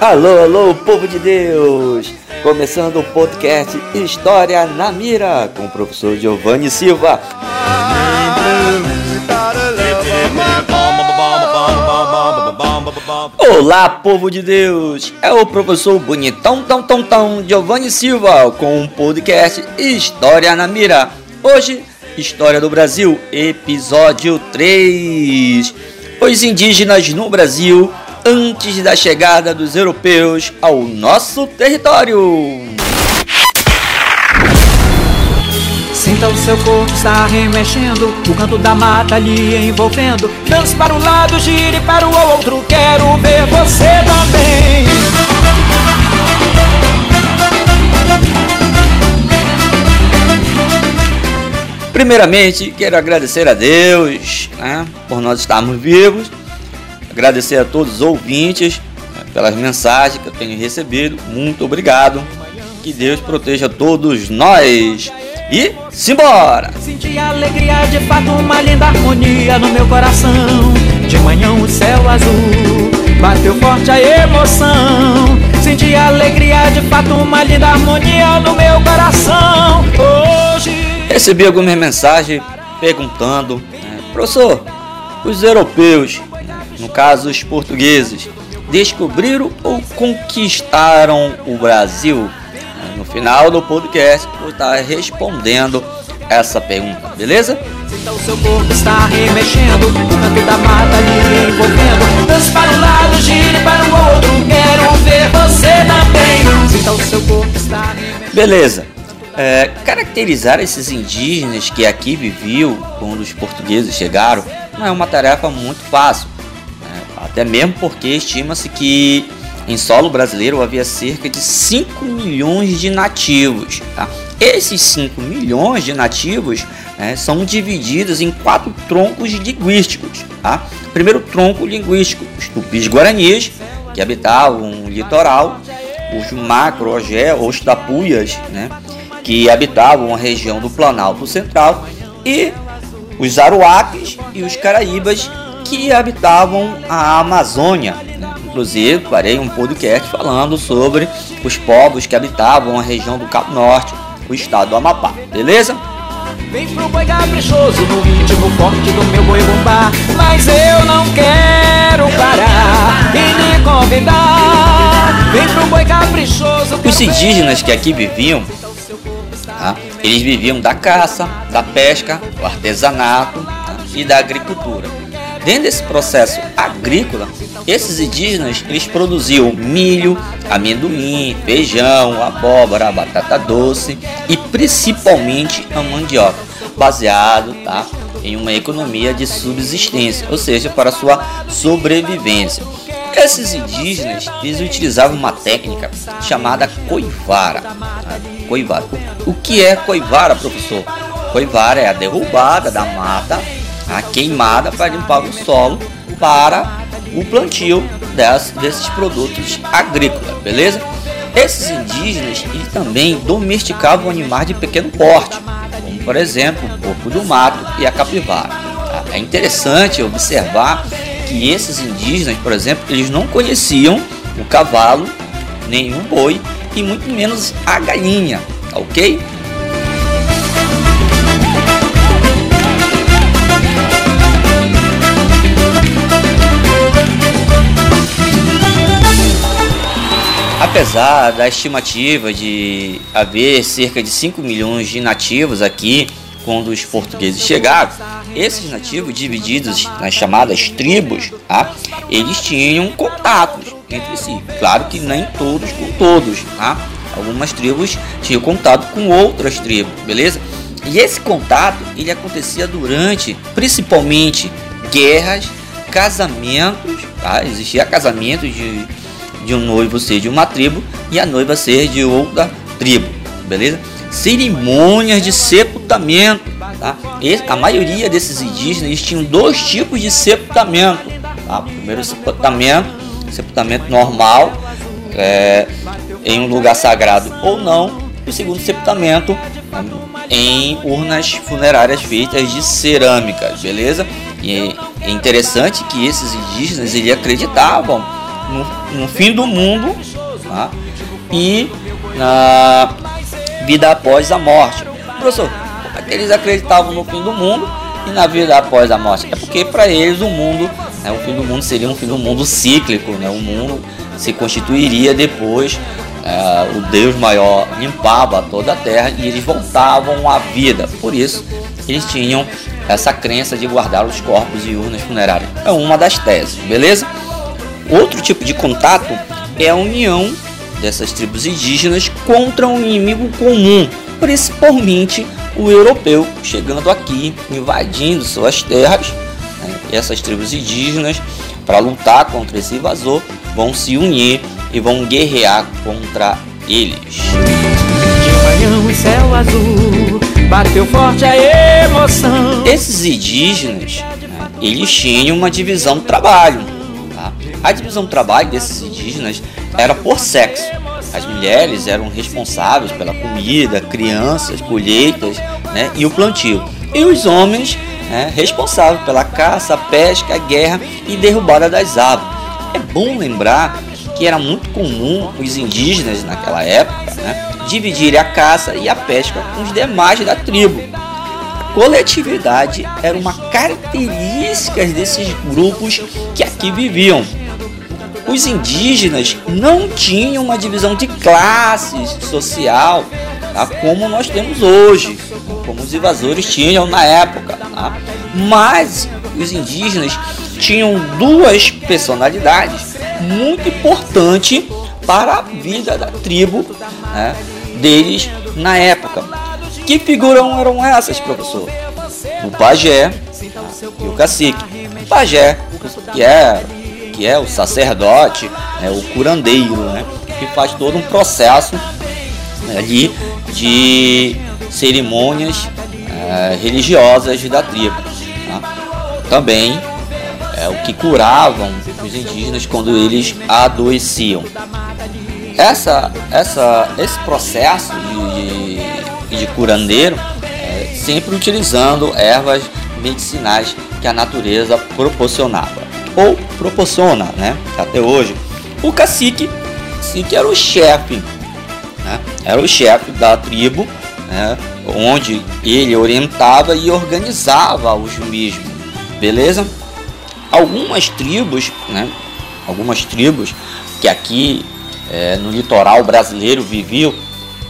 Alô, alô, povo de Deus! Começando o podcast História na Mira com o professor Giovanni Silva. Olá, povo de Deus! É o professor bonitão, tão, tão, tão, Giovanni Silva com o podcast História na Mira. Hoje, História do Brasil, episódio 3. Os indígenas no Brasil antes da chegada dos europeus ao nosso território. Sinta o seu corpo estar remexendo, o canto da mata lhe envolvendo. Dance para um lado, gire para o outro, quero ver você também. Primeiramente, quero agradecer a Deus né, por nós estarmos vivos Agradecer a todos os ouvintes né, pelas mensagens que eu tenho recebido. Muito obrigado. Que Deus proteja todos nós. E simbora! Senti alegria de fato, uma linda harmonia no meu coração. De manhã o céu azul bateu forte a emoção. Senti alegria de fato, uma linda harmonia no meu coração. Hoje recebi algumas mensagens perguntando, né, professor, os europeus no caso os portugueses, descobriram ou conquistaram o Brasil? No final do podcast vou estar respondendo essa pergunta, beleza? Sinta o seu corpo está remexendo, o canto da mata lhe envolvendo. Dance para um lado, gire para o outro, quero ver você também. Sinta o seu corpo está remexendo. Beleza. É, caracterizar esses indígenas que aqui viviam quando os portugueses chegaram não é uma tarefa muito fácil até mesmo porque estima-se que em solo brasileiro havia cerca de 5 milhões de nativos. Tá? Esses 5 milhões de nativos né, são divididos em quatro troncos linguísticos. Tá? Primeiro tronco linguístico, os tupis-guaranis, que habitavam o litoral, os macro-ogé, os tapuias, né, que habitavam a região do Planalto Central, e os aruaques e os caraíbas, que habitavam a Amazônia. Inclusive, farei um podcast falando sobre os povos que habitavam a região do Cabo Norte, o estado do Amapá, beleza? Vem pro boi caprichoso no ritmo forte do meu boi bombar Mas eu não quero parar e convidar Vem pro boi caprichoso Os indígenas que aqui viviam? Eles viviam da caça, da pesca, do artesanato tá? e da agricultura Dentro desse processo agrícola, esses indígenas eles produziam milho, amendoim, feijão, abóbora, batata doce e principalmente a mandioca, baseado tá, em uma economia de subsistência, ou seja, para sua sobrevivência. Esses indígenas eles utilizavam uma técnica chamada coivara. Tá? Coivara. O que é coivara, professor? Coivara é a derrubada da mata a queimada para limpar o solo para o plantio desses produtos agrícolas, beleza? Esses indígenas eles também domesticavam animais de pequeno porte, como por exemplo o porco do mato e a capivara. Tá? É interessante observar que esses indígenas, por exemplo, eles não conheciam o cavalo, o boi e muito menos a galinha, ok? Apesar da estimativa de haver cerca de 5 milhões de nativos aqui quando os portugueses chegaram, esses nativos divididos nas chamadas tribos, tá? eles tinham contatos entre si. Claro que nem todos com todos, tá? Algumas tribos tinham contato com outras tribos, beleza? E esse contato ele acontecia durante, principalmente, guerras, casamentos, tá? Existia casamento de de um noivo ser de uma tribo e a noiva ser de outra tribo, beleza? Cerimônias de sepultamento, tá? A maioria desses indígenas tinham dois tipos de sepultamento, tá? primeiro sepultamento, sepultamento normal, é, em um lugar sagrado ou não, e o segundo sepultamento em urnas funerárias feitas de cerâmica, beleza? E é interessante que esses indígenas eles acreditavam no, no fim do mundo tá? e na vida após a morte. Professor, como é que eles acreditavam no fim do mundo e na vida após a morte? É porque para eles o mundo, né, o fim do mundo seria um fim do mundo cíclico, né? o mundo se constituiria depois é, o Deus maior limpava toda a terra e eles voltavam à vida. Por isso, eles tinham essa crença de guardar os corpos e urnas funerárias. É uma das teses, beleza? Outro tipo de contato é a união dessas tribos indígenas contra um inimigo comum, principalmente o europeu, chegando aqui, invadindo suas terras. Né? Essas tribos indígenas, para lutar contra esse invasor, vão se unir e vão guerrear contra eles. Esses indígenas, né, eles tinham uma divisão do trabalho. Tá? A divisão do trabalho desses indígenas era por sexo. As mulheres eram responsáveis pela comida, crianças, colheitas né, e o plantio. E os homens né, responsáveis pela caça, pesca, guerra e derrubada das árvores. É bom lembrar que era muito comum os indígenas naquela época né, dividirem a caça e a pesca com os demais da tribo. A coletividade era uma característica desses grupos que aqui viviam. Os indígenas não tinham uma divisão de classes social tá, como nós temos hoje, como os invasores tinham na época. Tá? Mas os indígenas tinham duas personalidades muito importante para a vida da tribo né, deles na época. Que figuras eram essas, professor? O pajé e o cacique. O pajé, que é, que é o sacerdote, né, o curandeiro, né, que faz todo um processo né, ali de cerimônias é, religiosas da tribo. Tá? Também é, o que curavam os indígenas quando eles adoeciam. Essa, essa, esse processo de, de, de curandeiro é, sempre utilizando ervas medicinais que a natureza proporcionava ou proporciona, né? Até hoje. O cacique, cacique era o chefe, né? Era o chefe da tribo, né? Onde ele orientava e organizava os mesmos, beleza? algumas tribos, né, algumas tribos que aqui é, no litoral brasileiro viviam,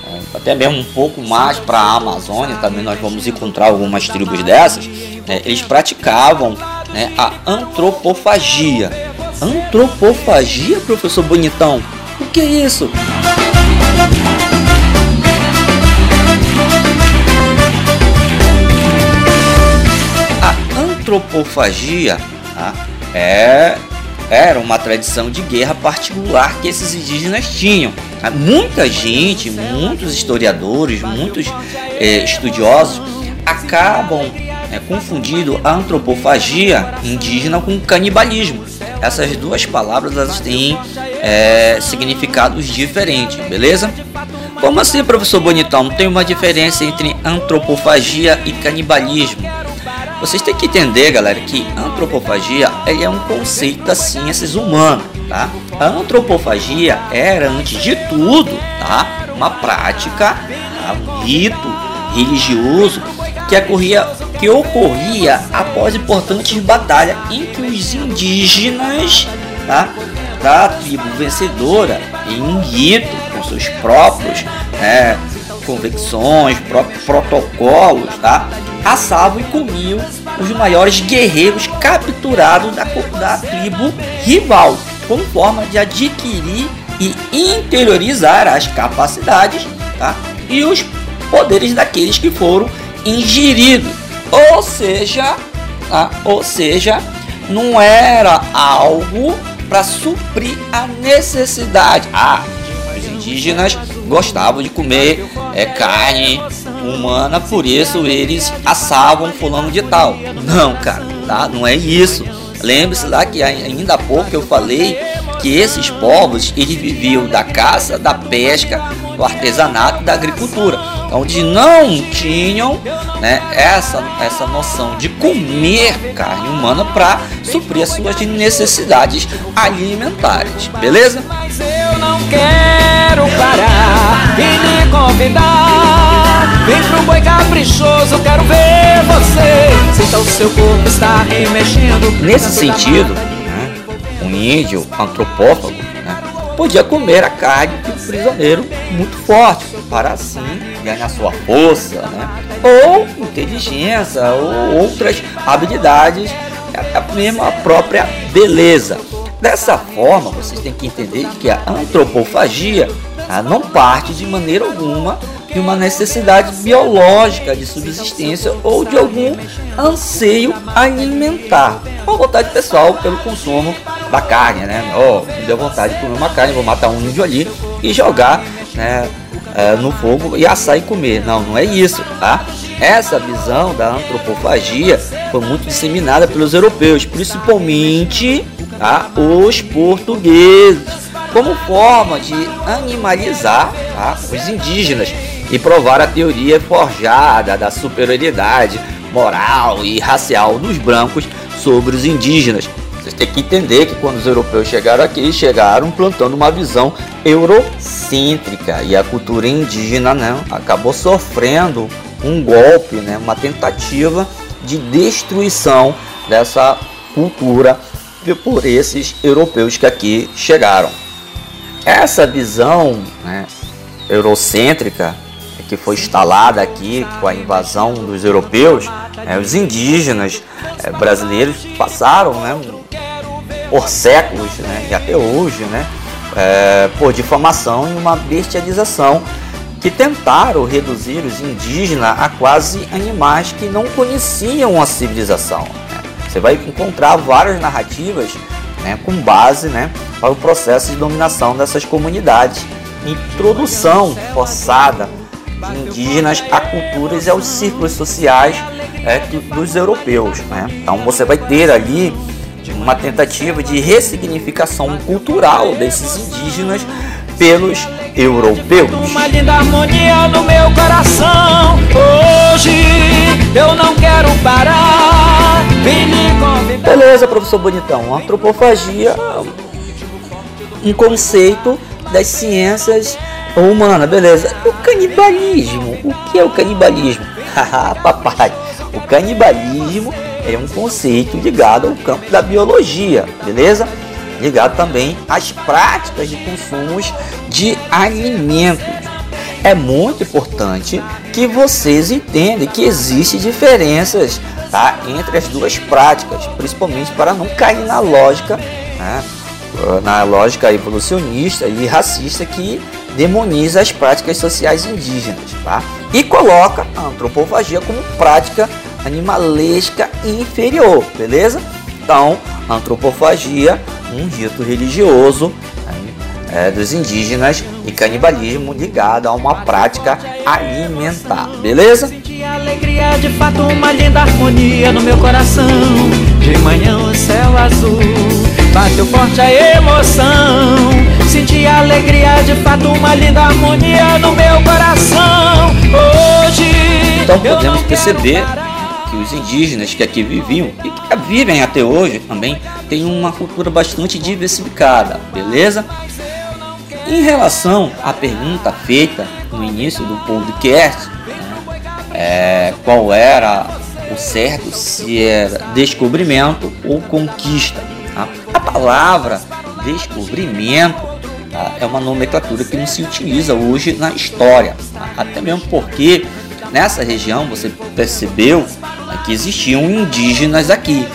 é, até mesmo um pouco mais para a Amazônia, também nós vamos encontrar algumas tribos dessas, né, eles praticavam né, a antropofagia. Antropofagia, professor Bonitão? O que é isso? A antropofagia Tá? É, era uma tradição de guerra particular que esses indígenas tinham. Tá? Muita gente, muitos historiadores, muitos é, estudiosos acabam é, confundindo a antropofagia indígena com canibalismo. Essas duas palavras elas têm é, significados diferentes, beleza? Como assim, professor Bonitão? Tem uma diferença entre antropofagia e canibalismo? Vocês têm que entender, galera, que antropofagia ele é um conceito da ciências humanas, tá? A antropofagia era, antes de tudo, tá? Uma prática, tá? um rito religioso que ocorria, que ocorria após importantes batalhas em que os indígenas, tá? Da tribo vencedora, em rito com seus próprios né, convicções, próprios protocolos, tá? Assavam e comiam os maiores guerreiros capturados da, da tribo rival, como forma de adquirir e interiorizar as capacidades tá? e os poderes daqueles que foram ingeridos. Ou seja, tá? ou seja, não era algo para suprir a necessidade. Ah, os indígenas gostavam de comer é, carne humana, por isso eles assavam fulano de tal. Não, cara, tá? Não é isso. Lembre-se lá que ainda há pouco eu falei que esses povos eles viviam da caça, da pesca, do artesanato, da agricultura, onde não tinham né, essa, essa noção de comer carne humana para suprir as suas necessidades alimentares, beleza? Mas eu não quero parar e convidar. Vem pro boi caprichoso, quero ver você. Sinta o seu corpo remexendo. Nesse sentido, índio antropófago né, podia comer a carne de um prisioneiro muito forte, para assim ganhar sua força, né, ou inteligência, ou outras habilidades, a mesma própria beleza. Dessa forma, vocês têm que entender que a antropofagia não parte de maneira alguma de uma necessidade biológica de subsistência ou de algum anseio alimentar. Uma vontade pessoal pelo consumo da carne, né? Oh, me deu vontade de comer uma carne, vou matar um índio ali e jogar né, é, no fogo e assar e comer. Não, não é isso, tá? Essa visão da antropofagia foi muito disseminada pelos europeus, principalmente tá, os portugueses, como forma de animalizar tá, os indígenas e provar a teoria forjada da superioridade moral e racial dos brancos sobre os indígenas. Vocês têm que entender que quando os europeus chegaram aqui, chegaram plantando uma visão eurocêntrica e a cultura indígena né, acabou sofrendo um golpe, né, uma tentativa de destruição dessa cultura por esses europeus que aqui chegaram. Essa visão né, eurocêntrica que foi instalada aqui com a invasão dos europeus, né, os indígenas é, brasileiros passaram né, por séculos né, e até hoje né, é, por difamação e uma bestialização que tentaram reduzir os indígenas a quase animais que não conheciam a civilização. Né. Você vai encontrar várias narrativas né, com base né, para o processo de dominação dessas comunidades, introdução forçada indígenas a culturas e aos círculos sociais é, dos europeus. Né? Então você vai ter ali uma tentativa de ressignificação cultural desses indígenas pelos europeus. Uma linda harmonia no meu coração. Hoje eu não quero parar. Beleza, professor Bonitão. Antropofagia, um conceito das ciências humana, beleza. O canibalismo. O que é o canibalismo? Haha, papai. O canibalismo é um conceito ligado ao campo da biologia, beleza? Ligado também às práticas de consumos de alimentos. É muito importante que vocês entendam que existem diferenças tá, entre as duas práticas, principalmente para não cair na lógica, né, na lógica evolucionista e racista que demoniza as práticas sociais indígenas, tá? E coloca a antropofagia como prática animalesca inferior, beleza? Então, antropofagia, um rito religioso é, dos indígenas e canibalismo ligado a uma prática alimentar, beleza? alegria de fato, uma linda harmonia no meu coração. De manhã o céu azul bateu forte a emoção. Senti alegria de fato, uma linda harmonia no meu coração. Hoje então podemos perceber que os indígenas que aqui viviam e que vivem até hoje também têm uma cultura bastante diversificada, beleza? Em relação à pergunta feita no início do podcast, né, é, qual era o certo, se era descobrimento ou conquista? Palavra descobrimento tá? é uma nomenclatura que não se utiliza hoje na história, tá? até mesmo porque nessa região você percebeu né, que existiam indígenas aqui,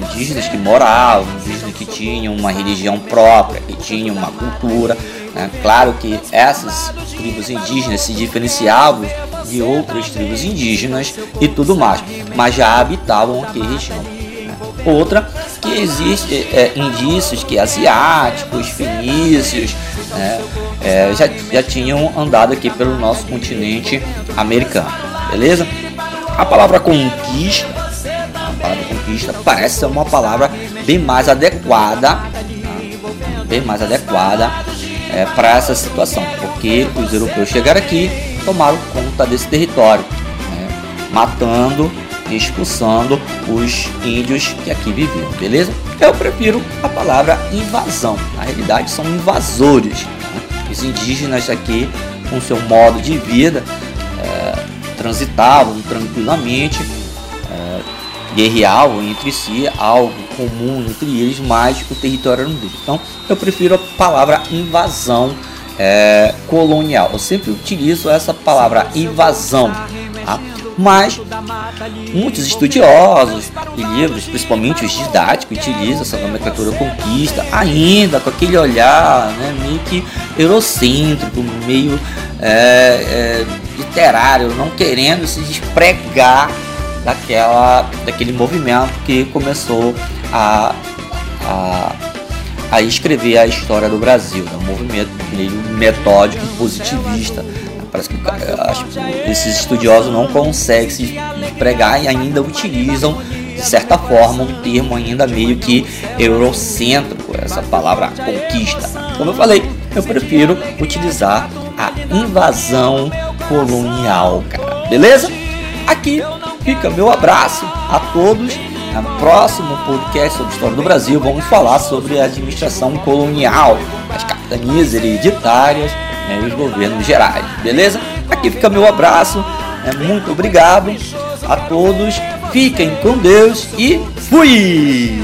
indígenas que moravam, indígenas que tinham uma religião própria, que tinham uma cultura. Né? Claro que essas tribos indígenas se diferenciavam de outras tribos indígenas e tudo mais, mas já habitavam aqui a região. Né? Outra que existe é, indícios que asiáticos, fenícios, né, é, já, já tinham andado aqui pelo nosso continente americano, beleza? A palavra conquista, a palavra conquista parece ser uma palavra bem mais adequada, tá? bem mais adequada é, para essa situação, porque os europeus chegaram aqui tomaram conta desse território, né, matando expulsando os índios que aqui viviam, beleza? Eu prefiro a palavra invasão, na realidade são invasores. Né? Os indígenas aqui, com seu modo de vida, é, transitavam tranquilamente, é, guerreavam entre si, algo comum entre eles, mas o território era um deles. Então, eu prefiro a palavra invasão é, colonial. Eu sempre utilizo essa palavra invasão, tá? Mas muitos estudiosos e livros, principalmente os didáticos, utilizam essa nomenclatura conquista ainda com aquele olhar né, meio que eurocêntrico, meio é, é, literário, não querendo se despregar daquela, daquele movimento que começou a, a, a escrever a história do Brasil, né? um movimento meio metódico, positivista. Parece que acho que esses estudiosos não conseguem se pregar e ainda utilizam de certa forma um termo ainda meio que eurocêntrico, essa palavra conquista. Como eu falei, eu prefiro utilizar a invasão colonial, cara. Beleza? Aqui fica meu abraço a todos. No próximo podcast sobre história do Brasil, vamos falar sobre a administração colonial, as capitanias hereditárias né, e os governos gerais, beleza? Aqui fica meu abraço, né, muito obrigado a todos, fiquem com Deus e fui!